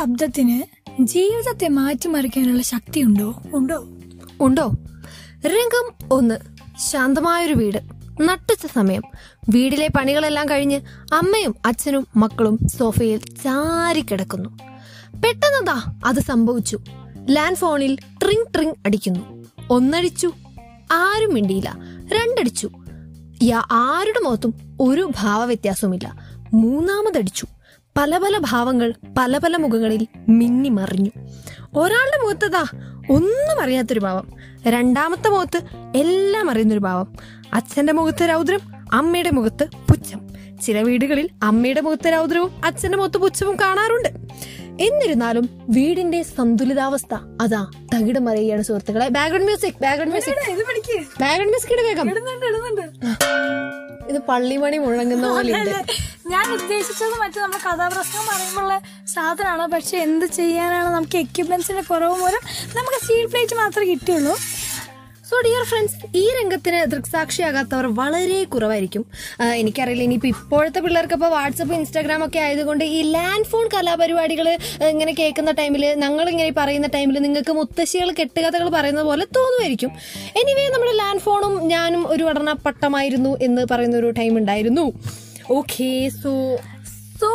ശബ്ദത്തിന് ജീവിതത്തെ മാറ്റിമറിക്കാനുള്ള ശക്തിയുണ്ടോ? ഉണ്ടോ? ഉണ്ടോ? രംഗം ഒന്ന്. ശാന്തമായൊരു വീട്. നട്ടുച്ച സമയം. വീടിലെ പണികളെല്ലാം കഴിഞ്ഞ് അമ്മയും അച്ഛനും മക്കളും സോഫയിൽ ചാരിക്കിടക്കുന്നു. പെട്ടെന്നതാ അത് സംഭവിച്ചു. ലാൻഡ് ഫോണിൽ ട്രിങ് ട്രിങ് അടിക്കുന്നു. ഒന്നടിച്ചു. ആരും മിണ്ടിയില്ല. രണ്ടടിച്ചു. യാ ആരുടെ മുഖത്തും ഒരു ഭാവവ്യത്യാസവുമില്ല. മൂന്നാമതടിച്ചു. പല പല ഭാവങ്ങൾ പല പല മുഖങ്ങളിൽ മിന്നി മറിഞ്ഞു. ഒരാളുടെ മുഖത്തതാ ഒന്നും അറിയാത്തൊരു ഭാവം. രണ്ടാമത്തെ മുഖത്ത് എല്ലാം അറിയുന്നൊരു ഭാവം. അച്ഛന്റെ മുഖത്ത് രൗദ്രം അമ്മയുടെ മുഖത്ത് പുച്ഛം. ചില വീടുകളിൽ അമ്മയുടെ മുഖത്ത് രൗദ്രവും അച്ഛന്റെ മുഖത്ത് പുച്ഛവും കാണാറുണ്ട്. എന്നിരുന്നാലും വീടിന്റെ സന്തുലിതാവസ്ഥ അതാ തകിടം മറിയുകയാണ് സുഹൃത്തുക്കളെ. Background music background music background music വേഗം. ഇത് പള്ളിമണി മുഴങ്ങുന്ന പോലെ ഞാൻ ഉദ്ദേശിച്ചത് മറ്റേ നമ്മുടെ കഥാപ്രസംഗം പറയുമ്പോഴുള്ള സാധനമാണ്. പക്ഷെ എന്ത് ചെയ്യാനാണ്? നമുക്ക് എക്യുപ്മെന്റ്സിന്റെ കുറവ് മൂലം നമുക്ക് സ്റ്റീൽ പ്ലേറ്റ് മാത്രമേ കിട്ടിയുള്ളൂ. സോ ഡിയർ ഫ്രണ്ട്സ് ഈ രംഗത്തിന് ദൃക്സാക്ഷിയാകാത്തവർ വളരെ കുറവായിരിക്കും. എനിക്കറിയില്ല ഇനിയിപ്പോ ഇപ്പോഴത്തെ പിള്ളേർക്ക് ഇപ്പോൾ വാട്സപ്പ് ഇൻസ്റ്റാഗ്രാം ഒക്കെ ആയതുകൊണ്ട് ഈ ലാൻഡ് ഫോൺ കലാപരിപാടികൾ ഇങ്ങനെ കേൾക്കുന്ന ടൈമിൽ ഞങ്ങൾ ഇങ്ങനെ പറയുന്ന ടൈമിൽ നിങ്ങൾക്ക് മുത്തശ്ശികൾ കെട്ടുകഥകൾ പറയുന്ന പോലെ തോന്നുമായിരിക്കും. എനിവേ നമ്മുടെ ലാൻഡ് ഫോണും ഞാനും ഒരു പഠന പട്ടമായിരുന്നു എന്ന് പറയുന്ന ഒരു ടൈം ഉണ്ടായിരുന്നു. ഓക്കേ സോ സോ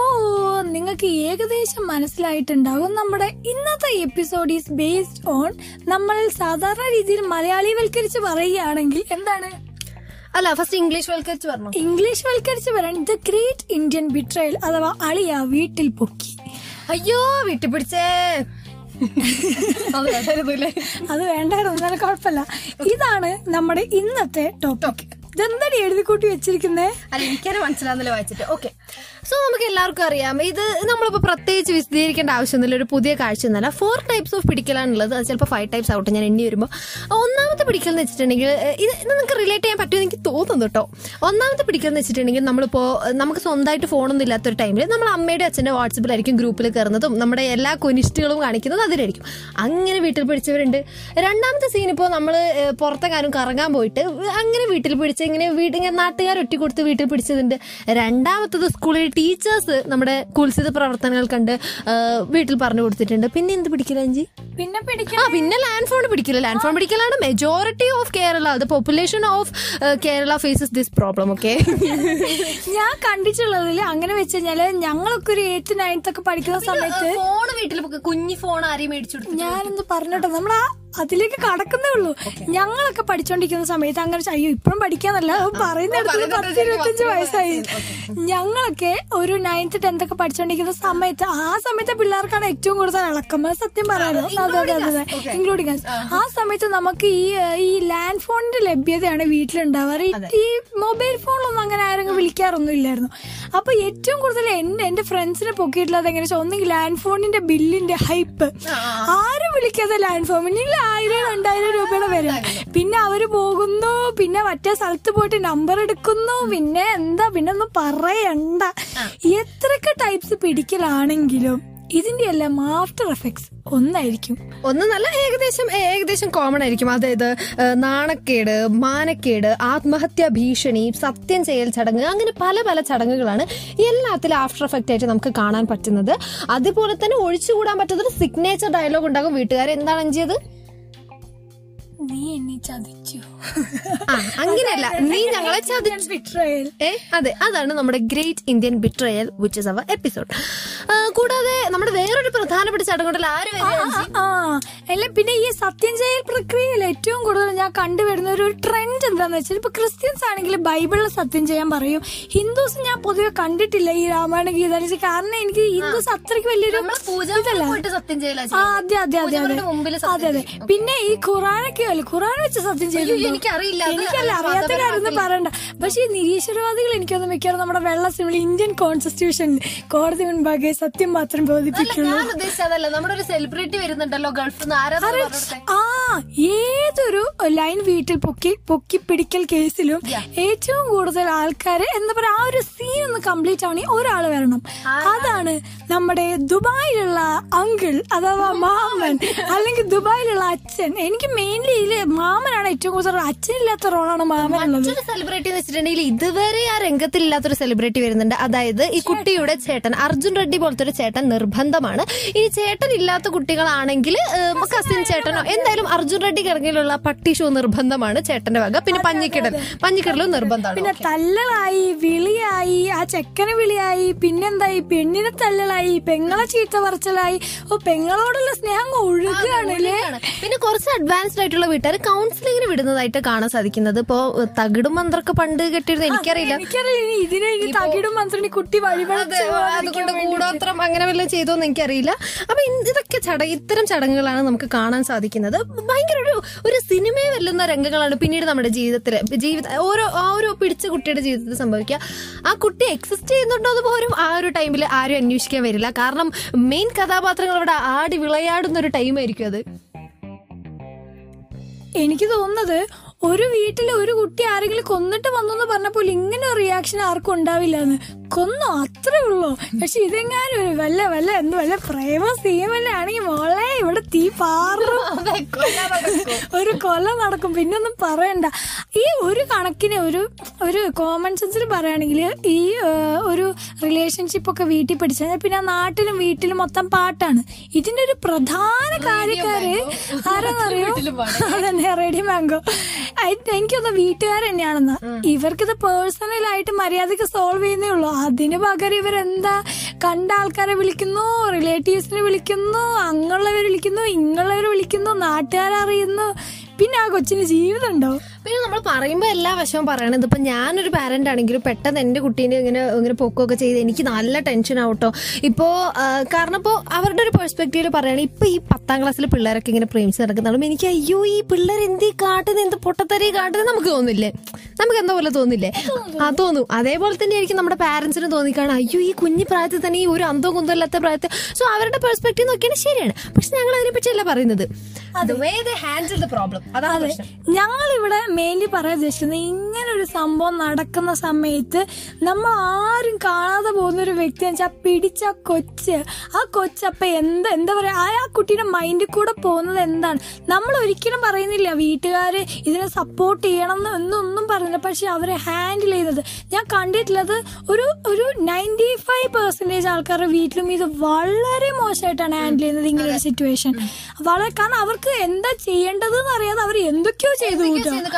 നിങ്ങൾക്ക് ഏകദേശം മനസ്സിലായിട്ടുണ്ടാകും നമ്മുടെ ഇന്നത്തെ എപ്പിസോഡ് ഈസ് ബേസ്ഡ് ഓൺ നമ്മൾ സാധാരണ രീതിയിൽ മലയാളിവൽക്കരിച്ച് പറയുകയാണെങ്കിൽ എന്താണ്? അല്ല ഫസ്റ്റ് ഇംഗ്ലീഷ് വൽക്കരിച്ച് പറഞ്ഞു? ഇംഗ്ലീഷ് വൽക്കരിച്ച് പറയാൻ ദ ഗ്രേറ്റ് ഇന്ത്യൻ ബിട്രയൽ അഥവാ അളിയ വീട്ടിൽ പൊക്കി. അയ്യോ വീട്ടിൽ പിടിച്ചേ. അത് വേണ്ടായിരുന്നു എന്നാലും കുഴപ്പമില്ല. ഇതാണ് നമ്മുടെ ഇന്നത്തെ ടോപ്പിക് ഇതെന്താണ് എഴുതിക്കൂട്ടി വെച്ചിരിക്കുന്നത് അല്ല എനിക്കത് മനസ്സിലാകുന്നില്ല വായിച്ചിട്ട്. ഓക്കെ സോ നമുക്ക് എല്ലാവർക്കും അറിയാം. ഇത് നമ്മളിപ്പോ പ്രത്യേകിച്ച് വിശദീകരിക്കേണ്ട ആവശ്യമൊന്നുമില്ല. ഒരു പുതിയ കാഴ്ച എന്നല്ല ഫോർ ടൈപ്സ് ഓഫ് പിടിക്കലാണുള്ളത്. അത് ചിലപ്പോൾ ഫൈവ് ടൈപ്സ് ആവട്ടെ ഞാൻ എണ്ണി വരുമ്പോൾ ഒന്നാമത്തെ പിടിക്കൽ എന്ന് വെച്ചിട്ടുണ്ടെങ്കിൽ ഇത് നിങ്ങൾക്ക് റിലേറ്റ് ചെയ്യാൻ പറ്റുമെന്ന് എനിക്ക് തോന്നുന്നു കേട്ടോ ഒന്നാമത്തെ പിടിക്കൽ എന്ന് വെച്ചിട്ടുണ്ടെങ്കിൽ നമ്മളിപ്പോൾ നമുക്ക് സ്വന്തമായിട്ട് ഫോണൊന്നും ഇല്ലാത്തൊരു ടൈമിൽ നമ്മൾ അമ്മയുടെ അച്ഛന്റെ വാട്സപ്പിലായിരിക്കും ഗ്രൂപ്പിൽ കയറുന്നതും നമ്മുടെ എല്ലാ കുനിഷ്ടുകളും കാണിക്കുന്നത് അതിലായിരിക്കും. അങ്ങനെ വീട്ടിൽ പിടിച്ചവരുണ്ട്. രണ്ടാമത്തെ സീൻ ഇപ്പോൾ നമ്മൾ പുറത്തെ പുറത്തെങ്ങാനും കറങ്ങാൻ പോയിട്ട് അങ്ങനെ വീട്ടിൽ പിടിച്ച് ഇങ്ങനെ വീട്ടിൽ നാട്ടുകാർ ഒറ്റ കൊടുത്ത് വീട്ടിൽ പിടിച്ചതുണ്ട്. രണ്ടാമത്തത് സ്കൂളിൽ ടീച്ചേഴ്സ് നമ്മുടെ കുൽസിത പ്രവർത്തനങ്ങൾ കണ്ട് വീട്ടിൽ പറഞ്ഞു കൊടുത്തിട്ടുണ്ട്. പിന്നെ എന്ത് പിടിക്കില്ല പിന്നെ പിടിക്ക ആ പിന്നെ ലാൻഡ് ഫോൺ പിടിക്കില്ല. Land phone പിടിക്കലാണ് majority of Kerala the population of Kerala faces this problem okay ഞാൻ കണ്ടിട്ടുള്ളതിൽ അങ്ങനെ വെച്ച് കഴിഞ്ഞാൽ ഞങ്ങളൊക്കെ ഒരു എയ്ത്ത് നയൻത്ത് ഒക്കെ പഠിക്കുന്ന സമയത്ത് ഫോൺ വീട്ടിൽ കുഞ്ഞു ഫോൺ ആരെയും മേടിച്ചു ഞാനൊന്ന് പറഞ്ഞോട്ടെ. നമ്മൾ അതിലേക്ക് കടക്കുന്നേ ഉള്ളൂ. ഞങ്ങളൊക്കെ പഠിച്ചോണ്ടിരിക്കുന്ന സമയത്ത് അങ്ങനെ അയ്യോ ഇപ്പഴും പഠിക്കാന്നല്ല. പറയുന്ന ഇടത്തിൽ പത്ത് ഇരുപത്തഞ്ച് വയസ്സായി. ഞങ്ങളൊക്കെ ഒരു നയൻത്ത് ടെൻത്ത് ഒക്കെ പഠിച്ചോണ്ടിരിക്കുന്ന സമയത്ത് ആ സമയത്തെ പിള്ളേർക്കാണ് ഏറ്റവും കൂടുതൽ ഇളക്കം സത്യം പറയാലോ അതെ അതെ അതെ. ഇൻക്ലൂഡിങ് ആ സമയത്ത് നമുക്ക് ഈ ഈ ലാൻഡ് ഫോണിന്റെ ലഭ്യതയാണ് വീട്ടിലുണ്ടാവാറ് ഈ- മൊബൈൽ ഫോണിലൊന്നും അങ്ങനെ ആരെങ്കിലും വിളിക്കാറൊന്നും ഇല്ലായിരുന്നു അപ്പൊ ഏറ്റവും കൂടുതൽ എന്റെ എന്റെ ഫ്രണ്ട്സിനെ പൊക്കിയിട്ടുള്ളത് എങ്ങനെ വെച്ചാൽ ഒന്നെങ്കിൽ ലാൻഡ് ഫോണിന്റെ ബില്ലിന്റെ ഹൈപ്പ്. ആരും വിളിക്കാതെ ലാൻഡ് ഫോണിൽ ആയിരം രണ്ടായിരം രൂപയുടെ വരും. പിന്നെ അവർ പോകുന്നു പിന്നെ മറ്റേ സ്ഥലത്ത് പോയിട്ട് നമ്പർ എടുക്കുന്നു പിന്നെ എന്താ പിന്നെ ഒന്നും പറയണ്ട എത്രയൊക്കെ ടൈപ്സ് പിടിക്കലാണെങ്കിലും ഇതിന്റെ എല്ലാം ആഫ്റ്റർ എഫക്ട്സ് ഒന്നായിരിക്കും. ഒന്ന് നല്ല ഏകദേശം ഏകദേശം കോമൺ ആയിരിക്കും. അതായത് നാണക്കേട് മാനക്കേട് ആത്മഹത്യാ ഭീഷണി സത്യം ചെയ്യൽ ചടങ്ങ് അങ്ങനെ പല പല ചടങ്ങുകളാണ് എല്ലാത്തിലും ആഫ്റ്റർ എഫക്റ്റ് ആയിട്ട് നമുക്ക് കാണാൻ പറ്റുന്നത്. അതുപോലെ തന്നെ ഒഴിച്ചുകൂടാൻ പറ്റുന്ന ഒരു സിഗ്നേച്ചർ ഡയലോഗ് ഉണ്ടാകും വീട്ടുകാർ എന്താണ് അഞ്ചിയത് നീ എന്നെ ചതിച്ചു. അങ്ങനെയല്ല. നീ ഞങ്ങളെ ചതിച്ചു. ബിട്രയൽ അതെ. അതാണ് നമ്മുടെ great Indian betrayal which is our episode കൂടാതെ നമ്മുടെ വേറൊരു പ്രധാനപ്പെട്ട ചടങ്ങുണ്ടല്ലോ ആര് വരെ ആ അല്ല പിന്നെ ഈ സത്യം ചെയ്യൽ പ്രക്രിയയിൽ ഏറ്റവും കൂടുതൽ ഞാൻ കണ്ടുവരുന്ന ഒരു ട്രെൻഡ് എന്താണെന്ന് വെച്ചാൽ ഇപ്പൊ ക്രിസ്ത്യൻസ് ആണെങ്കിൽ ബൈബിളിൽ സത്യം ചെയ്യാൻ പറയും. ഹിന്ദുസ് ഞാൻ പൊതുവെ കണ്ടിട്ടില്ല ഈ രാമായണ ഗീതാലിച്ച് കാരണം എനിക്ക് ഹിന്ദുസ് അത്രയ്ക്ക് വലിയൊരു അതെ അതെ അതെ അതെ. അതെ അതെ. പിന്നെ ഈ ഖുറാനൊക്കെ അല്ലേ ഖുറാൻ വെച്ച് സത്യം ചെയ്തു എനിക്കറിയില്ല. എനിക്കല്ല അറിയാത്ത കാര്യം പറയണ്ട. പക്ഷെ ഈ നിരീശ്വരവാദികൾ എനിക്കൊന്നും മിക്കവാറും നമ്മുടെ വെള്ള സിമിൾ ഇന്ത്യൻ കോൺസ്റ്റിറ്റ്യൂഷൻ കോടതി മുൻപാകെ സത്യം മാത്രം ബോധിപ്പിക്കുള്ളൂ. നമ്മുടെ ഒരു സെലിബ്രിറ്റി വരുന്നുണ്ടല്ലോ ഗൾഫിൽ നിന്ന് ആരാ ആ ഏതൊരു ലൈൻ വീട്ടിൽ പൊക്കി പൊക്കി പിടിക്കൽ കേസിലും ഏറ്റവും കൂടുതൽ ആൾക്കാര് എന്താ പറയാ ആ ഒരു സീൻ ഒന്ന് കംപ്ലീറ്റ് ആവണി ഒരാൾ വരണം. അതാണ് നമ്മുടെ ദുബായിലുള്ള അങ്കിൾ അഥവാ മാമൻ അല്ലെങ്കിൽ ദുബായിലുള്ള അച്ഛൻ. എനിക്ക് മെയിൻലി ഇതിൽ മാമനാണ് ഏറ്റവും കൂടുതൽ അച്ഛനില്ലാത്ത റോളാണ് മാമനുള്ളത് മറ്റൊരു സെലിബ്രിറ്റി എന്ന് വെച്ചിട്ടുണ്ടെങ്കിൽ ഇതുവരെ ആ രംഗത്തിൽ രംഗത്തിലില്ലാത്തൊരു സെലിബ്രിറ്റി വരുന്നുണ്ട്. അതായത് ഈ കുട്ടിയുടെ ചേട്ടൻ അർജുൻ റെഡ്ഡി പോലത്തെ ഒരു ചേട്ടൻ നിർബന്ധമാണ്. ഇനി ചേട്ടൻ ഇല്ലാത്ത കുട്ടികളാണെങ്കിൽ കസിൻ ചേട്ടനോ എന്തായാലും അർജുൻ റെഡ്ഡി കിറങ്ങിലുള്ള പട്ടി ഷോ നിർബന്ധമാണ് ചേട്ടന്റെ വക. പിന്നെ പഞ്ഞിക്കിടൽ. പഞ്ഞിക്കിടലും നിർബന്ധമാണ്. പിന്നെ തല്ലലായി വിളിയായി ആ ചെക്കന് വിളിയായി പിന്നെന്തായി? പെണ്ണിനെ തല്ലലായി പെങ്ങളെ ചീത്ത പറച്ചലായി. ഓ പെങ്ങളോടുള്ള സ്നേഹം ഒഴുകുകയാണ് പിന്നെ കുറച്ച് അഡ്വാൻസ്ഡ് ആയിട്ടുള്ള വീട്ടുകാർ കൗൺസിലിങ്ങിന് വിടുന്നതായിട്ട് കാണാൻ സാധിക്കുന്നത്. ഇപ്പോ തകിടും മന്ത്രൊക്കെ പണ്ട് കെട്ടിയിരുന്നു. എനിക്കറിയില്ല. ഇതിനെ തകിടും മന്ത്രി കുട്ടി അതുകൊണ്ട് കൂടോത്രം അങ്ങനെ വല്ലതും ചെയ്തോന്ന് എനിക്കറിയില്ല. അപ്പൊ ഇതൊക്കെ ചട ഇത്തരം ചടങ്ങുകളാണ് നമുക്ക് കാണാൻ സാധിക്കുന്നത്. ഭയങ്കര ഒരു ഒരു സിനിമയെ വരുന്ന രംഗങ്ങളാണ് പിന്നീട് നമ്മുടെ ജീവിതത്തിൽ ജീവിത ഓരോ ഓരോ പിടിച്ച കുട്ടിയുടെ ജീവിതത്തിൽ സംഭവിക്കുക. ആ കുട്ടി എക്സിസ്റ്റ് ചെയ്യുന്നുണ്ടോ എന്ന് പോലും ആ ഒരു ടൈമിൽ ആരും അന്വേഷിക്കാൻ വരില്ല. കാരണം മെയിൻ കഥാപാത്രങ്ങൾ അവിടെ ആടി വിളയാടുന്ന ഒരു ടൈമായിരിക്കും അത്. എനിക്ക് തോന്നുന്നത് ഒരു വീട്ടിൽ ഒരു കുട്ടി ആരെങ്കിലും കൊന്നിട്ട് വന്നു എന്ന് പറഞ്ഞപ്പോൾ ഇങ്ങനെ റിയാക്ഷൻ ആർക്കും ഉണ്ടാവില്ല എന്ന് കൊന്നോ അത്രേ ഉള്ളൂ. പക്ഷെ ഇതെങ്ങാനും ഒരു വല്ല വല്ല എന്ത് വല്ല പ്രേമ സീമല്ല ആണെങ്കിൽ മോളെ ഇവിടെ തീ പാറും. ഒരു കൊല നടക്കും. പിന്നെ ഒന്നും പറയണ്ട. ഈ ഒരു കണക്കിന് ഒരു ഒരു കോമൺ സെൻസിൽ പറയുകയാണെങ്കിൽ ഈ ഒരു റിലേഷൻഷിപ്പ് ഒക്കെ വീട്ടിൽ പിടിച്ചാൽ പിന്നെ നാട്ടിലും വീട്ടിലും മൊത്തം പാട്ടാണ്. ഇതിന്റെ ഒരു പ്രധാന കാര്യക്കാര് ആരാന്നറിയോ? അതന്നെ റെഡി മാംഗോ. എനിക്കൊന്ന് വീട്ടുകാർ തന്നെയാണെന്ന്. ഇവർക്കിത് പേഴ്സണലായിട്ട് മര്യാദയ്ക്ക് സോൾവ് ചെയ്യുന്നേ ഉള്ളൂ. അതിന് പകരം ഇവരെന്താ? കണ്ട ആൾക്കാരെ വിളിക്കുന്നു റിലേറ്റീവ്സിനെ വിളിക്കുന്നു അങ്ങുള്ളവർ വിളിക്കുന്നു ഇങ്ങുള്ളവർ വിളിക്കുന്നു നാട്ടുകാരറിയുന്നു പിന്നെ ആ കൊച്ചിന് ജീവിതം ഉണ്ടോ പിന്നെ നമ്മൾ പറയുമ്പോൾ എല്ലാ വശവും പറയണം. ഇതിപ്പോൾ ഞാനൊരു പാരന്റ് ആണെങ്കിലും പെട്ടെന്ന് എന്റെ കുട്ടീനെ ഇങ്ങനെ ഇങ്ങനെ പൊക്കൊക്കെ ചെയ്ത് എനിക്ക് നല്ല ടെൻഷൻ ആവട്ടോ. ഇപ്പോൾ കാരണം ഇപ്പോൾ അവരുടെ ഒരു പെർസ്പെക്റ്റീവിൽ പറയുകയാണെങ്കിൽ ഇപ്പോൾ ഈ പത്താം ക്ലാസ്സിലെ പിള്ളേരൊക്കെ ഇങ്ങനെ പ്രേമിച്ച് നടക്കുന്നതും എനിക്ക് അയ്യോ ഈ പിള്ളേർ എന്തീ കാട്ടുന്നത് എന്ത് പൊട്ടത്തരി കാട്ടുന്നത് നമുക്ക് തോന്നില്ലേ? നമുക്ക് എന്താ പോലെ തോന്നില്ലേ? ആ തോന്നും. അതേപോലെ തന്നെ ആയിരിക്കും നമ്മുടെ പാരൻസിനും തോന്നിക്കാണ് അയ്യോ ഈ കുഞ്ഞു പ്രായത്തിൽ തന്നെ ഈ ഒരു അന്തോ കുന്തോ ഇല്ലാത്ത പ്രായത്തിൽ. സോ അവരുടെ പെർസ്പെക്റ്റീവ് നോക്കിയാൽ ശരിയാണ്. പക്ഷെ ഞങ്ങൾ അതിനെ പറ്റിയല്ല പറയുന്നത് ഞങ്ങൾ ഇവിടെ മെയിൻലി പറയാൻ ഉദ്ദേശിക്കുന്നത് ഇങ്ങനെ ഒരു സംഭവം നടക്കുന്ന സമയത്ത് നമ്മൾ ആരും കാണാതെ പോകുന്ന ഒരു വ്യക്തി എന്ന് വെച്ചാൽ പിടിച്ച ആ കൊച്ച്. ആ കൊച്ചപ്പ എന്താ എന്താ പറയാ ആ ആ കുട്ടിയുടെ മൈൻഡിൽ കൂടെ പോകുന്നത് എന്താണ്? നമ്മൾ ഒരിക്കലും പറയുന്നില്ല വീട്ടുകാര് ഇതിനെ സപ്പോർട്ട് ചെയ്യണം എന്ന് എന്നൊന്നും പറയുന്നില്ല. പക്ഷെ അവരെ ഹാൻഡിൽ ചെയ്തത്. ഞാൻ കണ്ടിട്ടുള്ളത് ഒരു ഒരു നയന്റി ഫൈവ് പെർസെന്റേജ് ആൾക്കാരുടെ വീട്ടിലും ഇത് വളരെ മോശമായിട്ടാണ് ഹാൻഡിൽ ചെയ്യുന്നത് ഇങ്ങനെ ഒരു സിറ്റുവേഷൻ വളരെ കാരണം അവർക്ക് എന്താ ചെയ്യേണ്ടത് എന്ന് അറിയാതെ അവർ എന്തൊക്കെയോ ചെയ്തു.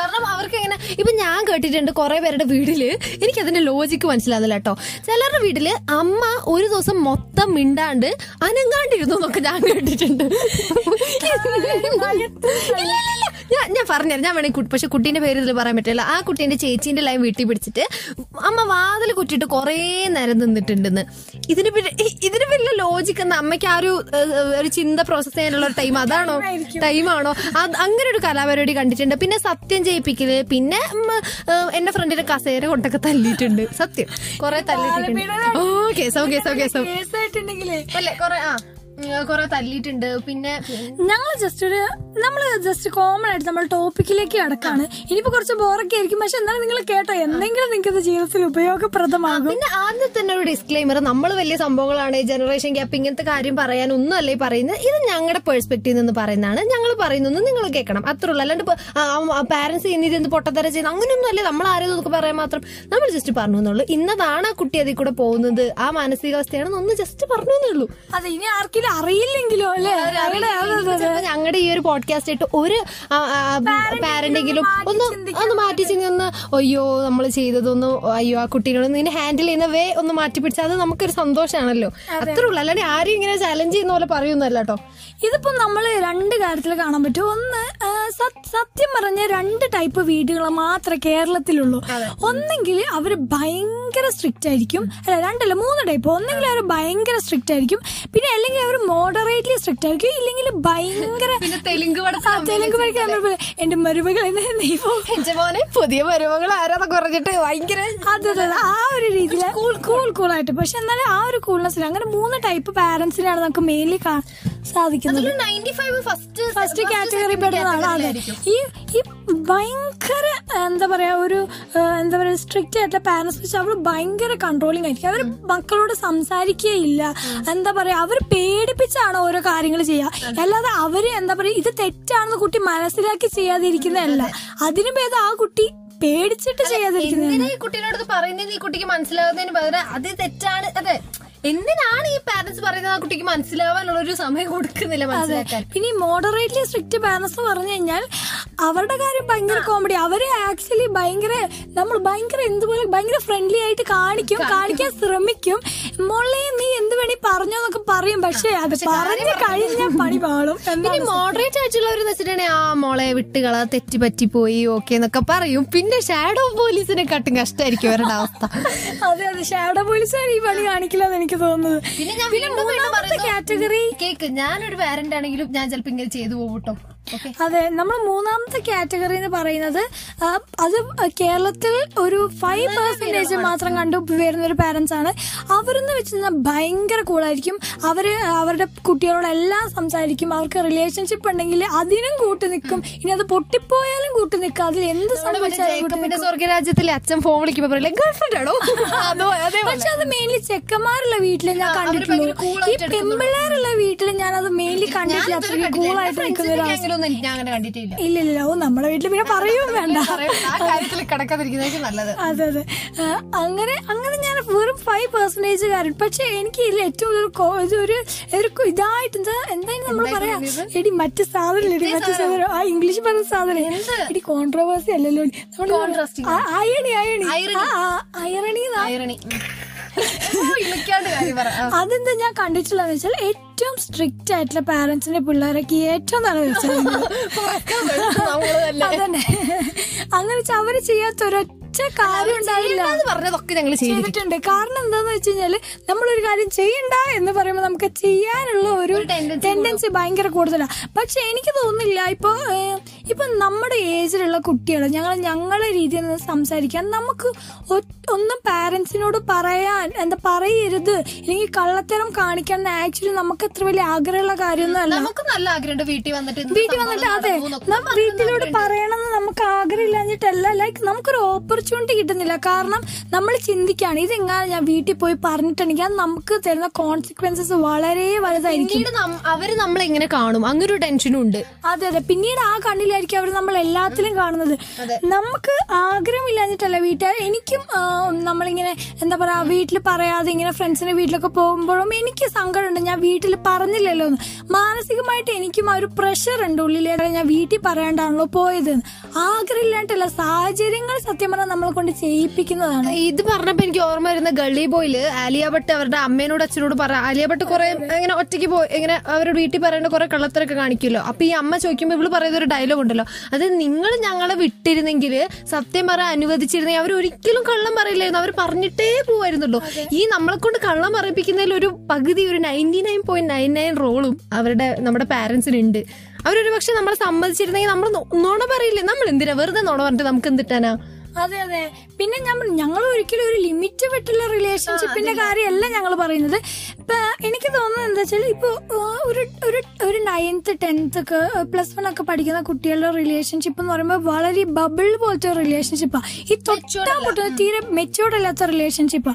കാരണം അവർക്ക് എങ്ങനെ ഇപ്പൊ ഞാൻ കേട്ടിട്ടുണ്ട് കുറെ പേരുടെ വീട്ടിൽ എനിക്ക് അതിന്റെ ലോജിക്ക് മനസ്സിലാകുന്നില്ല കേട്ടോ. ചിലരുടെ വീട്ടിൽ അമ്മ ഒരു ദിവസം മൊത്തം മിണ്ടാണ്ട് അനങ്ങാണ്ടിരുന്നു എന്നൊക്കെ ഞാൻ കേട്ടിട്ടുണ്ട് ഇല്ല, ഇല്ല, ഇല്ല. ഞാൻ ഞാൻ പറഞ്ഞുതരാം ഞാൻ വേണമെങ്കിൽ കുട്ടി പക്ഷെ കുട്ടീന്റെ പേര് ഇതിൽ പറയാൻ പറ്റില്ല. ആ കുട്ടീന്റെ ചേച്ചീന്റെ ലൈൻ വീട്ടിൽ പിടിച്ചിട്ട് അമ്മ വാതിൽ കുറ്റിട്ട് കുറേ നേരം നിന്നിട്ടുണ്ടെന്ന്. ഇതിന് പിന്നെ ഇതിന് വലിയ ലോജിക്ക് എന്താ? അമ്മയ്ക്ക് ആ ഒരു ഒരു ചിന്ത പ്രോസസ് ചെയ്യാനുള്ള ടൈം അതാണോ? ടൈമാണോ അത് അങ്ങനെ ഒരു കലാപരിപാടി കണ്ടിട്ടുണ്ട്. പിന്നെ സത്യം ചെയ്യിപ്പിക്കൽ പിന്നെ എന്റെ ഫ്രണ്ടിന്റെ കസേര കൊണ്ടൊക്കെ തല്ലിയിട്ടുണ്ട്. സത്യം. കൊറേ തല്ലിയിട്ടുണ്ട്. ഓ കേസോ കേസോ കേസോ കേസായിട്ടുണ്ടെങ്കിൽ അല്ലെ? കൊറേ ആ. കൊറേ തല്ലിയിട്ടുണ്ട്. പിന്നെ ഞങ്ങൾ ജസ്റ്റ് ഒരു നമ്മൾ ജസ്റ്റ് കോമൺ ആയിട്ട് നമ്മൾ ടോപ്പിക്കിലേക്ക് കിടക്കാണ്. ഇനിയിപ്പോ കുറച്ച് ബോറൊക്കെ ആയിരിക്കും. പക്ഷെ എന്നാലും നിങ്ങൾ കേട്ടോ എന്തെങ്കിലും നിങ്ങൾക്ക് ഇത് ജീവിതത്തിൽ ഉപയോഗപ്രദമാകും. പിന്നെ ആദ്യം തന്നെ ഒരു ഡിസ്ക്ലെയിമർ നമ്മൾ വലിയ സംഭവങ്ങളാണ് ജനറേഷൻ ഗ്യാപ്പ് ഇങ്ങനത്തെ കാര്യം പറയാൻ ഒന്നും അല്ലേ പറയുന്നത്? ഇത് ഞങ്ങളുടെ പേഴ്സ്പെക്റ്റീവ് നിന്ന് പറയുന്നതാണ്. ഞങ്ങൾ പറയുന്നൊന്നും നിങ്ങൾ കേൾക്കണം. അത്ര ഉള്ളൂ. അല്ലാണ്ട് പാരന്റ്സ് ചെയ്യുന്ന പൊട്ടത്തര ചെയ്യുന്നത് അങ്ങനെയൊന്നും അല്ലേ? നമ്മൾ ആരും നമുക്ക് പറയാൻ മാത്രം. നമ്മൾ ജസ്റ്റ് പറഞ്ഞു എന്നുള്ളൂ. ഇന്നതാണ് ആ കുട്ടി അതിൽ കൂടെ പോകുന്നത്. ആ മാനസികാവസ്ഥയാണെന്ന് ഒന്ന് ജസ്റ്റ് പറഞ്ഞു എന്നുള്ളൂ അതെ ഇനി ആർക്കെങ്കിലും അറിയില്ലെങ്കിലോ അല്ലേ? ഞങ്ങളുടെ ഈ ഒരു പോഡ്കാസ്റ്റ് ആയിട്ട് ഒരു പാരന്റെങ്കിലും ഒന്ന് ഒന്ന് മാറ്റി ചിന്തി അയ്യോ നമ്മൾ ചെയ്തതൊന്നും അയ്യോ ആ കുട്ടീനോട് നിന്നെ ഹാൻഡിൽ ചെയ്യുന്ന വേ ഒന്ന് മാറ്റി പിടിച്ചാൽ അത് നമുക്കൊരു സന്തോഷമാണല്ലോ അത്രേ ഉള്ളൂ. അല്ലാണ്ട് ആരും ഇങ്ങനെ ചലഞ്ച് ചെയ്യുന്ന പോലെ പറയുന്നല്ല കേട്ടോ ഇതിപ്പോ നമ്മൾ രണ്ട് കാര്യത്തിൽ കാണാൻ പറ്റും. ഒന്ന് സത്യം പറഞ്ഞ രണ്ട് ടൈപ്പ് വീടുകൾ മാത്രമേ കേരളത്തിലുള്ളൂ. ഒന്നെങ്കിൽ അവർ ഭയങ്കര സ്ട്രിക്റ്റ് ആയിരിക്കും. അല്ല രണ്ടല്ല മൂന്ന് ടൈപ്പ് ഒന്നെങ്കിൽ അവർ ഭയങ്കര സ്ട്രിക്റ്റ് ആയിരിക്കും. പിന്നെ അല്ലെങ്കിൽ അവർ മോഡറേറ്റ്ലി സ്ട്രിക്റ്റ് ആയിരിക്കും. ഇല്ലെങ്കിൽ ഭയങ്കര തെലുങ്ക് തെലുങ്ക് പഠിക്കാൻ എന്റെ മരുമകൾ മോനെ പുതിയ മരുമകൾ ആരാന്നൊക്കെ കുറഞ്ഞിട്ട് ഭയങ്കര. ആ ഒരു രീതിയിൽ കൂൾ കൂൾ ആയിട്ട്. പക്ഷെ എന്നാലും ആ ഒരു കൂൾനെസ്സിൽ അങ്ങനെ മൂന്ന് ടൈപ്പ് പാരന്റ്സിനാണ് നമുക്ക് മെയിൻലി സാധിക്കുന്നത്. ഫസ്റ്റ് കാറ്റഗറി പെടുന്നതാണ്. ഈ ഈ ഭയങ്കര എന്താ പറയാ ഒരു എന്താ പറയാ സ്ട്രിക്റ്റ് ആയിട്ടുള്ള പാരന്റ്സ് വെച്ചാൽ അവർ ഭയങ്കര കൺട്രോളിങ് ആയിരിക്കും. അവർ മക്കളോട് സംസാരിക്കുകയില്ല. എന്താ പറയാ അവർ പേടിപ്പിച്ചാണ് ഓരോ കാര്യങ്ങൾ ചെയ്യുക. അല്ലാതെ അവർ എന്താ പറയാ ഇത് തെറ്റാണെന്ന് കുട്ടി മനസ്സിലാക്കി ചെയ്യാതിരിക്കുന്നതല്ല. അതിനു ഭേദം ആ കുട്ടി പേടിച്ചിട്ട് ചെയ്യാതിരിക്കുന്നത് കുട്ടീനോട് ഇത് പറയുന്നതെന്ന് ഈ കുട്ടിക്ക് മനസ്സിലാകുന്നതിന് പകരം അത് തെറ്റാണ്? അതെ. എന്തിനാണ് ഈ പാരന്റ്സ് പറയുന്നത്? ആ കുട്ടിക്ക് മനസ്സിലാവാനുള്ള ഒരു സമയം കൊടുക്കുന്നില്ല മനസ്സിലാക്കാൻ. പിന്നെ മോഡറേറ്റ്ലി സ്ട്രിക്റ്റ് പാരന്റ്സ് എന്ന് പറഞ്ഞു കഴിഞ്ഞാൽ അവരുടെ കാര്യം ഭയങ്കര കോമഡി അവരെ ആക്ച്വലി ഭയങ്കര നമ്മൾ ഭയങ്കര എന്തുപോലെ ഭയങ്കര ഫ്രണ്ട്ലി ആയിട്ട് കാണിക്കും കാണിക്കാൻ ശ്രമിക്കും. മോളെ നീ എന്ത് വേണി പറഞ്ഞോ എന്നൊക്കെ പറയും. പക്ഷേ അത് പറഞ്ഞു കഴിഞ്ഞാൽ പണി പാളും പിന്നെ മോഡറേറ്റ് ആയിട്ടുള്ളവരെന്ന് വെച്ചിട്ടുണ്ടെങ്കിൽ ആ മോളെ വിട്ടുകള തെറ്റി പറ്റിപ്പോയി ഓക്കെ എന്നൊക്കെ പറയും. പിന്നെ ഷാഡോ പോലീസിനെ കാട്ടും കഷ്ടമായിരിക്കും അവരുടെ അവസ്ഥ. അതെ അതെ. ഷാഡോ പോലീസുകാർ ഈ പണി കാണിക്കില്ല എനിക്ക് തോന്നുന്നത്. പിന്നെ ഞാൻ പിന്നെ വീണ്ടും വീണ്ടും മൂന്നാമത്തെ കാറ്റഗറി കേക്ക് ഞാനൊരു പാരന്റ് ആണെങ്കിലും ഞാൻ ചിലപ്പോ ഇങ്ങനെ ചെയ്തു പോകും കേട്ടോ അതെ നമ്മൾ മൂന്നാമത്തെ കാറ്റഗറി എന്ന് പറയുന്നത് അത് കേരളത്തിൽ ഒരു ഫൈവ് പെർസെന്റേജ് മാത്രം കണ്ടു വരുന്ന ഒരു പാരന്റ്സ് ആണ്. അവരെന്ന് വെച്ച് കഴിഞ്ഞാൽ ഭയങ്കര കൂളായിരിക്കും. അവർ അവരുടെ കുട്ടികളോടെല്ലാം സംസാരിക്കും. അവർക്ക് റിലേഷൻഷിപ്പ് ഉണ്ടെങ്കിൽ അതിനും കൂട്ടു നിൽക്കും. ഇനി അത് പൊട്ടിപ്പോയാലും കൂട്ടു നിൽക്കും. അതിൽ എന്ത് സംഭവിച്ചാലും സ്വർഗരാജ്യത്തിലെ അച്ഛൻ ഫോൺ വിളിക്കുമ്പോ പറയില്ലേ ഗേൾഫ്രണ്ട് ആണോ? അതോ അതേ പക്ഷെ അത് മെയിൻലി ചെക്കന്മാരുള്ള വീട്ടിൽ ഞാൻ കണ്ടിട്ടുള്ളൂ. ഈ പെമ്പിള്ളേരുള്ള വീട്ടിൽ ഞാൻ അത് മെയിൻലി കണ്ടിട്ടില്ല. അത്രയും കൂളായിട്ട് നിൽക്കുന്ന ഒരു ഫ്രണ്ട്സിന്റെ ഞാൻ അങ്ങനെ കണ്ടിട്ടില്ല. ഇല്ല ഇല്ല ഓ നമ്മുടെ വീട്ടിൽ പിന്നെ പറയുകയും വേണ്ട. ആ കാര്യത്തിൽ കിടക്കാതിരിക്കുന്നതായിരിക്കും നല്ലത്. അതെ അതെ. അങ്ങനെ അങ്ങനെ ഞാൻ വെറും ഫൈവ് പെർസെന്റേജ് കാരണം പക്ഷെ എനിക്ക് ഇതിൽ ഏറ്റവും ഒരു ഒരു ഒരു ഇതായിട്ട് എന്താ എന്തായാലും നമ്മൾ പറയാ? എടി മറ്റു സാധനം എടി മറ്റു സാധനം. ആ ഇംഗ്ലീഷ് പറഞ്ഞ സാധനം. എടി കോൺട്രവേഴ്സി അല്ലല്ലോ. അയണി അയണി അയറണി അയറണി കാര്യം അതെന്താ ഞാൻ കണ്ടിട്ടുള്ളതെന്ന് വെച്ചാൽ ഏറ്റവും സ്ട്രിക്റ്റ് ആയിട്ടുള്ള പാരന്റ്സിന്റെ പിള്ളേരൊക്കെ ഏറ്റവും നല്ല വ്യവസായം അങ്ങനെ വെച്ചാൽ അവർ ചെയ്യാത്ത ഒരൊറ്റ കാര്യം ഉണ്ടാവില്ല പറഞ്ഞതൊക്കെ ഞങ്ങൾ ചെയ്തിട്ടുണ്ട്. കാരണം എന്താന്ന് വെച്ച് കഴിഞ്ഞാൽ നമ്മളൊരു കാര്യം ചെയ്യണ്ട എന്ന് പറയുമ്പോൾ നമുക്ക് ചെയ്യാനുള്ള ഒരു ടെൻഡൻസി ഭയങ്കര കൂടുതലാണ് പക്ഷെ എനിക്ക് തോന്നുന്നില്ല. ഇപ്പൊ ഇപ്പൊ നമ്മുടെ ഏജിലുള്ള കുട്ടികൾ ഞങ്ങൾ ഞങ്ങളെ രീതിയിൽ നിന്ന് സംസാരിക്കാൻ നമുക്ക് ഒന്നും പാരന്റ്സിനോട് പറയാൻ എന്താ പറയരുത്. അല്ലെങ്കിൽ കള്ളത്തരം കാണിക്കാൻ ആക്ച്വലി നമുക്ക് അത്ര വലിയ ആഗ്രഹമുള്ള കാര്യമൊന്നും അല്ല. നമുക്ക് നല്ല ആഗ്രഹമുണ്ട് വീട്ടിൽ വന്നിട്ട് വീട്ടിൽ വന്നിട്ട് അതെ. വീട്ടിലോട് പറയണമെന്ന് നമുക്ക് ആഗ്രഹമില്ലാഞ്ഞിട്ടല്ല. ലൈക്ക് നമുക്കൊരു ഓപ്പർച്യൂണിറ്റി കിട്ടുന്നില്ല. കാരണം നമ്മൾ ചിന്തിക്കുകയാണ് ഇതെങ്ങനെ ഞാൻ വീട്ടിൽ പോയി പറഞ്ഞിട്ടുണ്ടെങ്കിൽ അത് നമുക്ക് തരുന്ന കോൺസിക്വൻസസ് വളരെ വലുതായിരിക്കും. അവർ നമ്മളെ എങ്ങനെ കാണും. അങ്ങനെ ഒരു ടെൻഷനും ഉണ്ട്. അതെ അതെ. പിന്നീട് ആ കണ്ണിലായിരിക്കും അവർ നമ്മൾ എല്ലാത്തിലും കാണുന്നത്. നമുക്ക് ആഗ്രഹമില്ലാഞ്ഞിട്ടല്ല വീട്ടുകാർ. എനിക്കും നമ്മളിങ്ങനെ എന്താ പറയാ വീട്ടിൽ പറയാതെ ഇങ്ങനെ ഫ്രണ്ട്സിന്റെ വീട്ടിലൊക്കെ പോകുമ്പോഴും എനിക്ക് സങ്കടമുണ്ട്. ഞാൻ വീട്ടിൽ പറഞ്ഞില്ലല്ലോ എന്ന്. മാനസികമായിട്ട് എനിക്കും ആ ഒരു പ്രഷർ ഉണ്ട് ഉള്ളിൽ ഞാൻ വീട്ടിൽ പറയാണ്ടാണല്ലോ പോയത് ആഗ്രഹമില്ലാണ്ടല്ല സാഹചര്യങ്ങൾ സത്യം പറഞ്ഞാൽ നമ്മളെ കൊണ്ട് ചെയ്യിപ്പിക്കുന്നതാണ്. ഇത് പറഞ്ഞപ്പോ എനിക്ക് ഓർമ്മ വരുന്ന ഗള്ളി ബോയിൽ ആലിയ ഭട്ട് അവരുടെ അമ്മേനോട് അച്ഛനോട് പറ ആലിയ ഭട്ട് കുറെ ഇങ്ങനെ ഒറ്റയ്ക്ക് പോയി ഇങ്ങനെ അവരുടെ വീട്ടിൽ പറയേണ്ട കുറെ കള്ളത്തരൊക്കെ കാണിക്കുമല്ലോ. അപ്പൊ ഈ അമ്മ ചോദിക്കുമ്പോ ഇവൾ പറയുന്ന ഒരു ഡയലോഗ് ഉണ്ടല്ലോ. അത് നിങ്ങൾ ഞങ്ങളെ വിട്ടിരുന്നെങ്കിൽ സത്യം പറയാൻ അനുവദിച്ചിരുന്നെങ്കിൽ അവർ ഒരിക്കലും കള്ളം പറയില്ലായിരുന്നു. അവർ പറഞ്ഞിട്ടേ പോവായിരുന്നുള്ളൂ. ഈ നമ്മളെ കൊണ്ട് കള്ളം പറയിപ്പിക്കുന്നതിൽ ഒരു പകുതി ഒരു ninety nine point nine nine റോളും അവരുടെ നമ്മുടെ പാരന്റ്സിനുണ്ട് അവരൊരു പക്ഷെ നമ്മളെ സമ്മതിച്ചിരുന്നെങ്കിൽ നമ്മൾ നുണ പറയില്ലേ? നമ്മൾ എന്തിനാ വെറുതെ നുണ പറഞ്ഞിട്ട് നമുക്ക് എന്തിട്ടാനാ അതെ അതെ. പിന്നെ ഞാൻ ഞങ്ങൾ ഒരിക്കലും ഒരു ലിമിറ്റ് വിട്ടുള്ള റിലേഷൻഷിപ്പിന്റെ കാര്യമല്ല ഞങ്ങൾ പറയുന്നത്. ഇപ്പൊ എനിക്ക് തോന്നുന്നത് എന്താ വെച്ചാൽ ഇപ്പൊ ഒരു ഒരു ഒരു നയൻത്ത് ടെൻത്ത് ഒക്കെ പ്ലസ് വൺ ഒക്കെ പഠിക്കുന്ന കുട്ടികളുടെ റിലേഷൻഷിപ്പ് എന്ന് പറയുമ്പോൾ വളരെ ബബിൾ പോലത്തെ ഒരു റിലേഷൻഷിപ്പാ ഈ തൊട്ടാ പൊട്ടുന്ന തീരെ മെച്ചോർഡ് അല്ലാത്ത റിലേഷൻഷിപ്പാ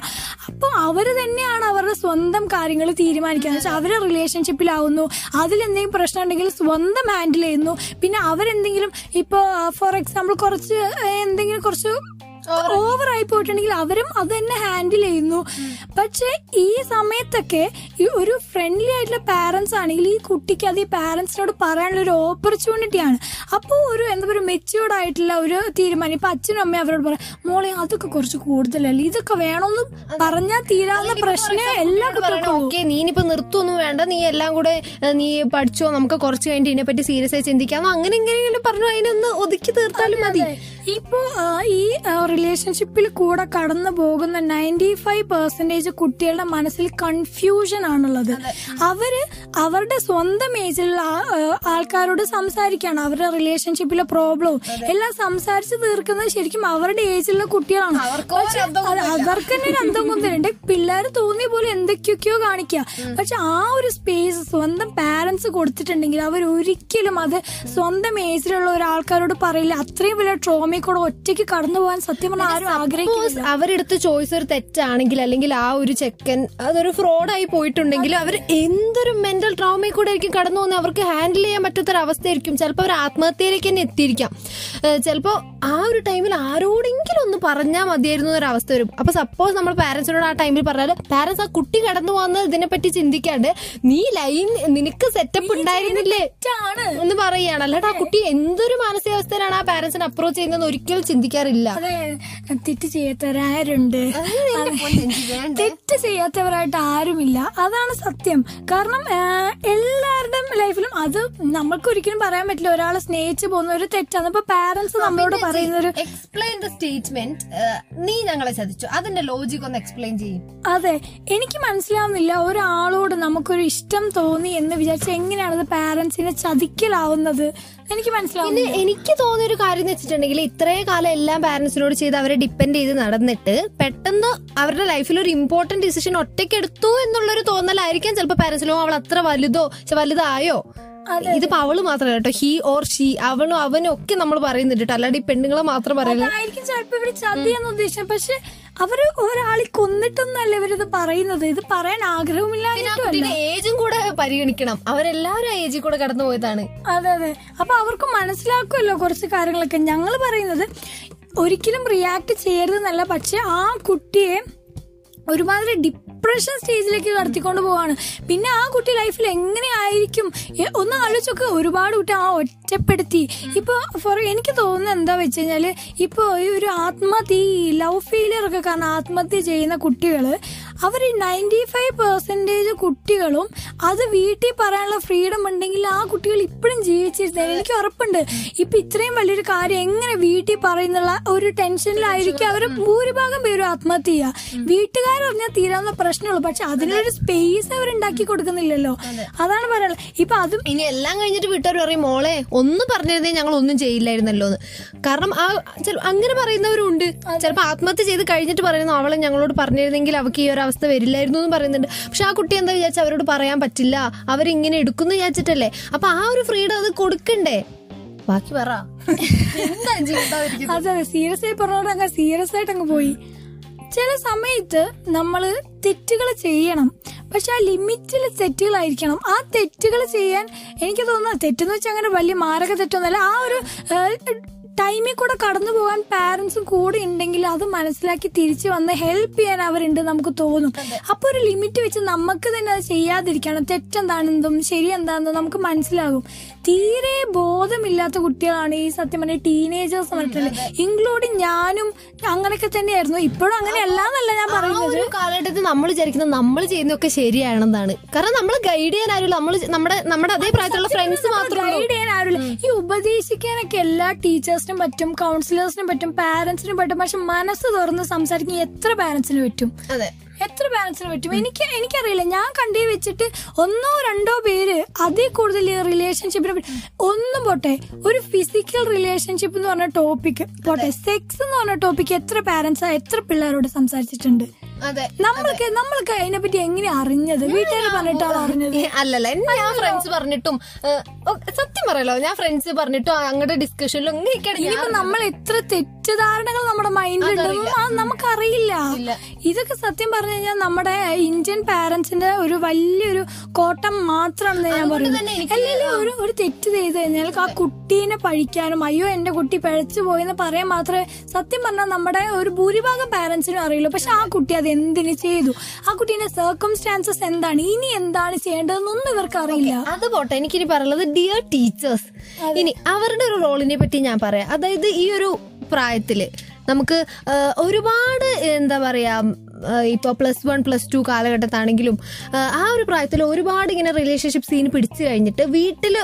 അപ്പൊ അവർ തന്നെയാണ് അവരുടെ സ്വന്തം കാര്യങ്ങൾ തീരുമാനിക്കുക വെച്ചാൽ അവരെ റിലേഷൻഷിപ്പിലാവുന്നു അതിലെന്തെങ്കിലും പ്രശ്നം ഉണ്ടെങ്കിൽ സ്വന്തം ഹാൻഡിൽ ചെയ്യുന്നു. പിന്നെ അവരെന്തെങ്കിലും ഇപ്പോൾ ഫോർ എക്സാമ്പിൾ കുറച്ച് എന്തെങ്കിലും കുറച്ച് ഓവർ ആയി. പോയിട്ടുണ്ടെങ്കിൽ അവരും അത് തന്നെ ഹാൻഡിൽ ചെയ്യുന്നു. പക്ഷെ ഈ സമയത്തൊക്കെ ഈ ഒരു ഫ്രണ്ട്ലി ആയിട്ടുള്ള പാരന്റ്സ് ആണെങ്കിൽ ഈ കുട്ടിക്ക് അത് ഈ പാരന്റ്സിനോട് പറയാനുള്ള ഒരു ഓപ്പർച്യൂണിറ്റി ആണ്. അപ്പോൾ ഒരു എന്താ പറയുക മെച്യൂർഡ് ആയിട്ടുള്ള ഒരു തീരുമാനം. ഇപ്പൊ അച്ഛനും അമ്മയും അവരോട് പറയാം മോളെ അതൊക്കെ കുറച്ച് കൂടുതലല്ലേ? ഇതൊക്കെ വേണമെന്ന് പറഞ്ഞാൽ തീരാവുന്ന പ്രശ്നം എല്ലാ ഓക്കെ നീ ഇനിയിപ്പോ നിർത്തുമൊന്നും വേണ്ട. നീ എല്ലാം കൂടെ നീ പഠിച്ചോ നമുക്ക് കുറച്ച് കഴിഞ്ഞിട്ട് ഇതിനെപ്പറ്റി സീരിയസ് ആയി ചിന്തിക്കാം അങ്ങനെ എങ്ങനെയെങ്കിലും പറഞ്ഞു അതിനൊന്ന് ഒതുക്കി തീർത്താലും മതി. ഇപ്പോ ഈ റിലേഷൻഷിപ്പിൽ കൂടെ കടന്നു പോകുന്ന നയന്റി ഫൈവ് പെർസെന്റേജ് കുട്ടികളുടെ മനസ്സിൽ കൺഫ്യൂഷൻ ആണുള്ളത് അവർ അവരുടെ സ്വന്തം ഏജിലുള്ള ആൾക്കാരോട് സംസാരിക്കാണ് അവരുടെ റിലേഷൻഷിപ്പിലെ പ്രോബ്ലവും എല്ലാം സംസാരിച്ച് തീർക്കുന്നത് ശരിക്കും അവരുടെ ഏജിലുള്ള കുട്ടികളാണ്. അവർക്കോ തന്നെ ഒരു അന്തം കുന്തലുണ്ട് പിള്ളേർ തോന്നിയ പോലെ എന്തൊക്കെയൊക്കെയോ കാണിക്കുക. പക്ഷെ ആ ഒരു സ്പേസ് സ്വന്തം പാരന്റ്സ് കൊടുത്തിട്ടുണ്ടെങ്കിൽ അവർ ഒരിക്കലും അത് സ്വന്തം ഏജിലുള്ള ഒരാൾക്കാരോട് പറയില്ല. അത്രയും വലിയ ട്രോമയിൽ കൂടെ ഒറ്റയ്ക്ക് കടന്നു പോകാൻ സത്യം പറഞ്ഞാൽ ആരും ആഗ്രഹിക്കും അവരെടുത്ത് ചോയ്സ് ഒരു തെറ്റാണെങ്കിൽ അല്ലെങ്കിൽ ആ ഒരു ചെക്കൻ അതൊരു ഫ്രോഡായി പോയിട്ടുണ്ടെങ്കിൽ അവർ എന്തൊരു മെന്റൽ ട്രോമയിൽ കൂടെ ആയിരിക്കും കടന്നു പോകുന്നത് അവർക്ക് ഹാൻഡിൽ ചെയ്യാൻ പറ്റാത്തൊരു അവസ്ഥയായിരിക്കും ചിലപ്പോൾ അവർ ആത്മഹത്യയിലേക്ക് തന്നെ എത്തിയിരിക്കാം. ചിലപ്പോൾ ആ ഒരു ടൈമിൽ ആരോടെങ്കിലും ഒന്ന് പറഞ്ഞാൽ മതിയായിരുന്നു ഒരു അവസ്ഥ വരും. അപ്പൊ സപ്പോസ് നമ്മൾ പാരന്റ്സിനോട് ആ ടൈമിൽ പറഞ്ഞാൽ പാരന്റ്സ് ആ കുട്ടി കടന്നു പോകുന്നത് ഇതിനെപ്പറ്റി ചിന്തിക്കാണ്ട് നീ ലൈൻ നിനക്ക് സെറ്റപ്പ് ഉണ്ടായിരുന്നില്ലേ? എന്ന് പറയുകയാണ്. അല്ലാണ്ട് ആ കുട്ടി എന്തൊരു മാനസികാവസ്ഥയിലാണ് ആ പാരന്റ്സിനെ അപ്രോച്ച് ചെയ്യുന്നത് ഒരിക്കലും ചിന്തിക്കാറില്ല. തെറ്റ് ചെയ്യാത്തവരാരുണ്ട്. തെറ്റ് ചെയ്യാത്തവരായിട്ട് ആരുമില്ല. അതാണ് സത്യം. കാരണം എല്ലാവരുടെ എല്ലാവരുടെയും ലൈഫിലും അത് നമ്മൾക്ക് ഒരിക്കലും പറയാൻ പറ്റില്ല. ഒരാളെ സ്നേഹിച്ചു പോകുന്ന ഒരു തെറ്റാണ്. ഇപ്പൊ പാരന്റ്സ് നമ്മളോട് പറയുന്ന ഒരു എക്സ്പ്ലെയിൻ ദ സ്റ്റേറ്റ്മെന്റ് നീ ഞങ്ങളെ ചതിച്ചു. അതിന്റെ ലോജിക് ഒന്ന് എക്സ്പ്ലെയിൻ ചെയ്യും. അതെ എനിക്ക് മനസ്സിലാവുന്നില്ല ഒരാളോട് നമുക്കൊരു ഇഷ്ടം തോന്നി എന്ന് വിചാരിച്ച എങ്ങനെയാണ് അത് പാരന്റ്സിനെ ചതിക്കലാവുന്നത്? എനിക്ക് മനസ്സിലാവുന്നില്ല. എനിക്ക് തോന്നിയ ഒരു കാര്യം എന്ന് വെച്ചിട്ടുണ്ടെങ്കിൽ ഇത്രേ കാലം എല്ലാം പാരന്റ്സിനോട് ചെയ്ത് അവരെ ഡിപ്പെൻഡ് ചെയ്ത് നടന്നിട്ട് പെട്ടെന്ന് അവരുടെ ലൈഫിൽ ഒരു ഇമ്പോർട്ടന്റ് ഡിസിഷൻ ഒറ്റയ്ക്ക് എടുത്തു എന്നുള്ളൊരു തോന്നലായിരിക്കാം ചിലപ്പോൾ പാരന്റ്സിലോ അവൾ അത്ര വലുതോ വലുതായോ? ഇതിപ്പോ അവൾ മാത്രല്ല കേട്ടോ. He or she. അവളും അവനും ഒക്കെ നമ്മൾ പറയുന്നുണ്ട് അല്ലാണ്ട് ഈ പെണ്ണുങ്ങളെ മാത്രം അതായിരിക്കും ചിലപ്പോ ഇവർ ചതിയെന്ന് ഉദ്ദേശിച്ചത്. പക്ഷെ അവർ ഒരാളെ കൊന്നിട്ടൊന്നല്ല ഇവരിത് പറയുന്നത്. ഇത് പറയാൻ ആഗ്രഹമില്ലാതെ ഏജും കൂടെ പരിഗണിക്കണം. അവരെല്ലാവരും ആ ഏജിൽ കൂടെ കടന്നു പോയതാണ്. അതെ അതെ. അപ്പൊ അവർക്ക് മനസ്സിലാക്കുമല്ലോ കുറച്ച് കാര്യങ്ങളൊക്കെ. ഞങ്ങൾ പറയുന്നത് ഒരിക്കലും റിയാക്ട് ചെയ്യരുതെന്നല്ല. പക്ഷെ ആ കുട്ടിയെ ഒരുമാതിരി ഡിപ്രഷൻ സ്റ്റേജിലേക്ക് കടത്തിക്കൊണ്ട് പോവാണ്. പിന്നെ ആ കുട്ടി ലൈഫിൽ എങ്ങനെയായിരിക്കും? ഒന്ന് ആലോചിച്ചൊക്കെ. ഒരുപാട് കുട്ടി ആ ഒറ്റപ്പെടുത്തി. ഇപ്പൊ ഫോർ എനിക്ക് തോന്നുന്നത് എന്താ വെച്ച് കഴിഞ്ഞാൽ ഇപ്പൊ ഈ ഒരു ആത്മഹത്യ ലവ് ഫെയിലിയർ ഒക്കെ കാരണം ആത്മഹത്യ ചെയ്യുന്ന കുട്ടികൾ അവർ നയന്റി ഫൈവ് പെർസെന്റേജ് കുട്ടികളും അത് വീട്ടിൽ പറയാനുള്ള ഫ്രീഡം ഉണ്ടെങ്കിൽ ആ കുട്ടികൾ ഇപ്പോഴും ജീവിച്ചിരുന്നത് എനിക്ക് ഉറപ്പുണ്ട്. ഇപ്പൊ ഇത്രയും വലിയൊരു കാര്യം എങ്ങനെ വീട്ടിൽ പറയുന്നുള്ള ഒരു ടെൻഷനിലായിരിക്കും അവർ ഭൂരിഭാഗം പേരും ആത്മഹത്യ ചെയ്യുക. വീട്ടുകാർ പറഞ്ഞാൽ തീരാവുന്ന പ്രശ്നമുള്ളൂ. പക്ഷെ അതിനൊരു സ്പേസ് അവർ ഉണ്ടാക്കി കൊടുക്കുന്നില്ലല്ലോ. അതാണ് പറയാനുള്ളത്. ഇപ്പൊ അതും ഇനി എല്ലാം കഴിഞ്ഞിട്ട് വീട്ടുകാർ പറയും മോളെ ഒന്ന് പറഞ്ഞിരുന്നേ ഞങ്ങൾ ഒന്നും ചെയ്യില്ലായിരുന്നല്ലോ എന്ന്. കാരണം ആ അങ്ങനെ പറയുന്നവരുണ്ട്. ചിലപ്പോൾ ആത്മഹത്യ ചെയ്ത് കഴിഞ്ഞിട്ട് പറയുന്നു അവളെ ഞങ്ങളോട് പറഞ്ഞിരുന്നെങ്കിൽ അവർക്ക് ഈ ഒരു അവസ്ഥ വരില്ലായിരുന്നു എന്ന് പറയുന്നുണ്ട്. പക്ഷെ ആ കുട്ടി എന്താ വിചാരിച്ച അവരോട് പറയാൻ പറ്റില്ല? അവരിങ്ങനെ എടുക്കുന്നു വിചാരിച്ചിട്ടല്ലേ? അപ്പൊ ആ ഒരു ഫ്രീഡം അത് കൊടുക്കണ്ടേ? ബാക്കി പറ. അതെ സീരിയസ് ആയി അങ്ങ് സീരിയസ് ആയിട്ട് അങ്ങ് പോയി. ചില സമയത്ത് നമ്മൾ തെറ്റുകൾ ചെയ്യണം. പക്ഷെ ആ ലിമിറ്റിൽ തെറ്റുകളായിരിക്കണം. ആ തെറ്റുകൾ ചെയ്യാൻ എനിക്ക് തോന്നുന്നു തെറ്റെന്ന് വെച്ചാൽ അങ്ങനെ വലിയ മാരക തെറ്റൊന്നുമല്ല. ആ ഒരു ടൈമിൽ കൂടെ കടന്നു പോകാൻ പാരന്റ്സും കൂടെ ഉണ്ടെങ്കിൽ അത് മനസ്സിലാക്കി തിരിച്ചു വന്ന് ഹെൽപ്പ് ചെയ്യാൻ അവരുണ്ട് നമുക്ക് തോന്നും. അപ്പൊ ഒരു ലിമിറ്റ് വെച്ച് നമുക്ക് തന്നെ അത് ചെയ്യാതിരിക്കണം. തെറ്റെന്താണെന്നും ശരി എന്താണെന്നും നമുക്ക് മനസ്സിലാകും. തീരെ ബോധമില്ലാത്ത കുട്ടികളാണ് ഈ സത്യം പറഞ്ഞ ടീനേജേഴ്സ് പറഞ്ഞിട്ടുള്ളത്. ഇൻക്ലൂഡിങ് ഞാനും അങ്ങനെയൊക്കെ തന്നെയായിരുന്നു. ഇപ്പോഴും അങ്ങനെയല്ല എന്നല്ല ഞാൻ പറയുന്നത് ഒരു കാലഘട്ടത്തിൽ നമ്മൾ വിചാരിക്കുന്നത് നമ്മൾ ചെയ്യുന്നതൊക്കെ ശരിയാണെന്നാണ്. കാരണം നമ്മൾ ഗൈഡ് ചെയ്യാൻ ആരുമില്ല. നമ്മൾ നമ്മുടെ നമ്മുടെ അതേ പ്രായത്തിലുള്ള ഫ്രണ്ട്സ് മാത്രമേ ഉള്ളൂ. ഗൈഡ് ചെയ്യാൻ ആരുമില്ല. ഈ ഉപദേശിക്കാനൊക്കെ എല്ലാ ടീച്ചേഴ്സിനും പറ്റും കൗൺസിലേഴ്സിനും പറ്റും പാരന്റ്സിനും പറ്റും. പക്ഷെ മനസ്സ് തുറന്ന് സംസാരിക്കാൻ എത്ര പാരന്റ്സിന് പറ്റും? അതെ. എത്ര പാരന്റ്സിന് പറ്റും? എനിക്ക് എനിക്കറിയില്ല. ഞാൻ കണ്ടേ വെച്ചിട്ട് ഒന്നോ രണ്ടോ പേര് അതിൽ കൂടുതൽ റിലേഷൻഷിപ്പിനെ ഒന്നും പോട്ടെ. ഒരു ഫിസിക്കൽ റിലേഷൻഷിപ്പ് എന്ന് പറഞ്ഞ ടോപ്പിക് പോട്ടെ. സെക്സ് എന്ന് പറഞ്ഞ ടോപ്പിക് എത്ര പാരന്റ്സ് എത്ര പിള്ളേരോട് സംസാരിച്ചിട്ടുണ്ട്? അതെ നമ്മൾക്ക് അതിനെ പറ്റി എങ്ങനെ അറിഞ്ഞത്? വീട്ടുകാർ പറഞ്ഞിട്ടാണ് അറിഞ്ഞത്? അല്ലല്ല ഞാൻ ഫ്രണ്ട്സ് പറഞ്ഞിട്ടും സത്യം പറയല്ലോ ഞാൻ ഫ്രണ്ട്സ് പറഞ്ഞിട്ടും അങ്ങോട്ട് ഡിസ്കഷനിലും അങ്ങനെയൊക്കെയാണ് നമ്മൾ എത്ര തെറ്റിദ്ധാരണകൾ നമ്മുടെ മൈൻഡിലുണ്ടെന്നും ആ നമുക്കറിയില്ല. ഇതൊക്കെ സത്യം പറഞ്ഞു കഴിഞ്ഞാൽ നമ്മുടെ ഇന്ത്യൻ പാരന്റ്സിന്റെ ഒരു വലിയൊരു കോട്ടം മാത്രമാണെന്ന് ഞാൻ പറയുന്നത്. അല്ലെങ്കിൽ ഒരു ഒരു തെറ്റ് ചെയ്ത് കഴിഞ്ഞാൽ ആ കുട്ടീനെ പഴിക്കാനും അയ്യോ എന്റെ കുട്ടി പഴച്ചു പോയെന്ന് പറയാൻ മാത്രമേ സത്യം പറഞ്ഞാൽ നമ്മുടെ ഒരു ഭൂരിഭാഗം പാരന്റ്സിനും അറിയുള്ളൂ. പക്ഷെ ആ കുട്ടി അത് എന്തിന് ചെയ്തു? ആ കുട്ടീന്റെ സർക്കംസ്റ്റാൻസസ് എന്താണ്? ഇനി എന്താണ് ചെയ്യേണ്ടതെന്നൊന്നും ഇവർക്ക് അറിയില്ല. അത് പോട്ടെ. എനിക്കിനി പറയുന്നത് ഡിയർ ടീച്ചേഴ്സ് ഇനി അവരുടെ ഒരു റോളിനെ പറ്റി ഞാൻ പറയാം. അതായത് ഈ ഒരു പ്രായത്തിൽ നമുക്ക് ഒരുപാട് എന്താ പറയാ ഇപ്പൊ പ്ലസ് വൺ പ്ലസ് ടു കാലഘട്ടത്താണെങ്കിലും ആ, ഒരു പ്രായത്തിൽ ഒരുപാട് ഇങ്ങനെ റിലേഷൻഷിപ്പ് സീൻ പിടിച്ചു കഴിഞ്ഞിട്ട് വീട്ടിൽ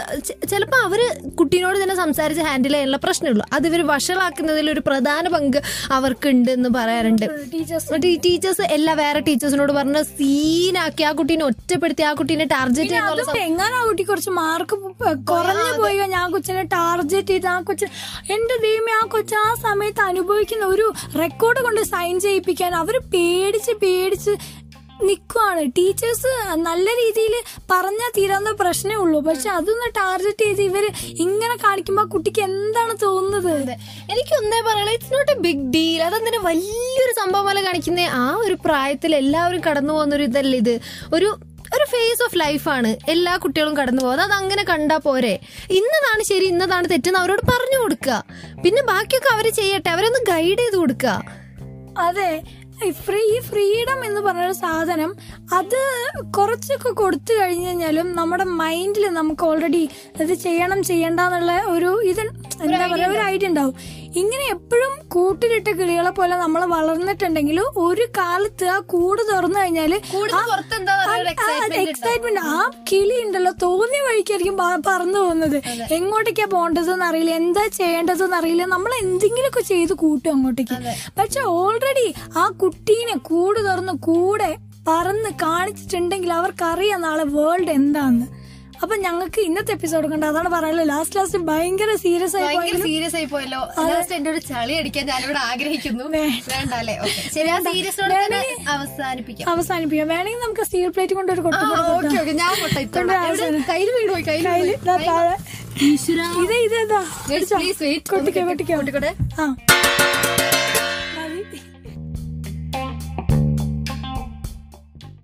ചിലപ്പോൾ അവർ കുട്ടീനോട് തന്നെ സംസാരിച്ച് ഹാൻഡിൽ ചെയ്യാനുള്ള പ്രശ്നമുള്ളൂ. അത് ഇവർ വഷളാക്കുന്നതിൽ ഒരു പ്രധാന പങ്ക് അവർക്കുണ്ട് എന്ന് പറയാറുണ്ട് ടീച്ചേഴ്സ് ടീച്ചേഴ്സ് എല്ലാ വേറെ ടീച്ചേഴ്സിനോട് പറഞ്ഞ സീനാക്കി ആ കുട്ടീനെ ഒറ്റപ്പെടുത്തി ആ കുട്ടീനെ ടാർഗറ്റ് എങ്ങനെ ആ കുട്ടി കുറച്ച് മാർക്ക് കുറഞ്ഞു പോയി ഞാൻ കൊച്ചിനെ ടാർഗറ്റ് ചെയ്ത് ആ കൊച്ചു എന്റെ ദൈവമേ ആ കൊച്ചു ആ സമയത്ത് അനുഭവിക്കുന്ന ഒരു റെക്കോർഡ് കൊണ്ട് സൈൻ ചെയ്യിപ്പിക്കാൻ അവർ പേടിച്ച് പേടിച്ച് നിൽക്കുവാണ് ടീച്ചേഴ്സ് നല്ല രീതിയിൽ പറഞ്ഞാൽ തീരാവുന്ന പ്രശ്നമേ ഉള്ളൂ. പക്ഷെ അതൊന്ന് ടാർഗറ്റ് ചെയ്ത് ഇവർ ഇങ്ങനെ കാണിക്കുമ്പോ കുട്ടിക്ക് എന്താണ് തോന്നുന്നത്? എനിക്ക് ഒന്നേ പറയാനുള്ള. It's not a big deal അതെന്തിനു വലിയൊരു സംഭവം പോലെ കാണിക്കുന്ന? ആ ഒരു പ്രായത്തിൽ എല്ലാവരും കടന്നു പോകുന്ന ഒരു ഇതല്ലേ ഇത്? ഒരു ഒരു ഫേസ് ഓഫ് ലൈഫാണ് എല്ലാ കുട്ടികളും കടന്നു പോകുന്നത്. അത് അങ്ങനെ കണ്ടാ പോരെ. ഇന്നതാണ് ശരി ഇന്നതാണ് തെറ്റെന്ന് അവരോട് പറഞ്ഞു കൊടുക്കുക. പിന്നെ ബാക്കിയൊക്കെ അവർ ചെയ്യട്ടെ. അവരൊന്ന് ഗൈഡ് ചെയ്ത് കൊടുക്കുക. അതെ. ഫ്രീ ഫ്രീഡം എന്ന് പറഞ്ഞൊരു സാധനം അത് കുറച്ചൊക്കെ കൊടുത്തു കഴിഞ്ഞു കഴിഞ്ഞാലും നമ്മുടെ മൈൻഡിൽ നമുക്ക് ഓൾറെഡി ഇത് ചെയ്യണം ചെയ്യണ്ട എന്നുള്ള ഒരു ഇത് എന്താ പറയുക ഒരു ഐഡിയ ഉണ്ടാവും. ഇങ്ങനെ എപ്പോഴും കൂട്ടിലിട്ട കിളികളെ പോലെ നമ്മൾ വളർന്നിട്ടുണ്ടെങ്കിൽ ഒരു കാലത്ത് ആ കൂട് തുറന്നു കഴിഞ്ഞാൽ എക്സൈറ്റ്മെന്റ് ആ കിളി ഉണ്ടല്ലോ തോന്നിയ വഴിക്കായിരിക്കും പറന്നു പോകുന്നത്. എങ്ങോട്ടേക്കാ പോകേണ്ടതെന്ന് അറിയില്ല. എന്താ ചെയ്യേണ്ടതെന്ന് അറിയില്ല. നമ്മൾ എന്തെങ്കിലുമൊക്കെ ചെയ്ത് കൂട്ടും അങ്ങോട്ടേക്ക്. പക്ഷെ ഓൾറെഡി ആ കുട്ടീനെ കൂട് തുറന്ന് കൂടെ പറന്ന് കാണിച്ചിട്ടുണ്ടെങ്കിൽ അവർക്കറിയാം നാളെ വേൾഡ് എന്താന്ന്. അപ്പൊ ഞങ്ങൾക്ക് ഇന്നത്തെ എപ്പിസോഡ് കണ്ട അതാണ് പറയാനുള്ളത്. ലാസ്റ്റ് ലാസ്റ്റ് ഭയങ്കര സീരിയസ് ആയി ഭയങ്കര സീരിയസ് ആയി പോയല്ലോ. ലാസ്റ്റ് എന്റെ ഒരു ചളി അടിക്കാൻ ഞാനിവിടെ ആഗ്രഹിക്കുന്നു. ശരി ആ തന്നെ അവസാനിപ്പിക്കാം. അവസാനിപ്പിക്കാം. വേണമെങ്കിൽ നമുക്ക് സ്റ്റീൽ പ്ലേറ്റ് കൊണ്ട് ഒരു കൊട്ട ഞാൻ? കയ്യിൽ വീട് പോയി കയ്യിൽ. ഇത് ഇത് ഇതാ Wait, please wait. കൊട്ടിക്കോ ഒന്ന് കൊട്ടിക്കോ. കൊട്ടിക്കോട്ടെ. ആ.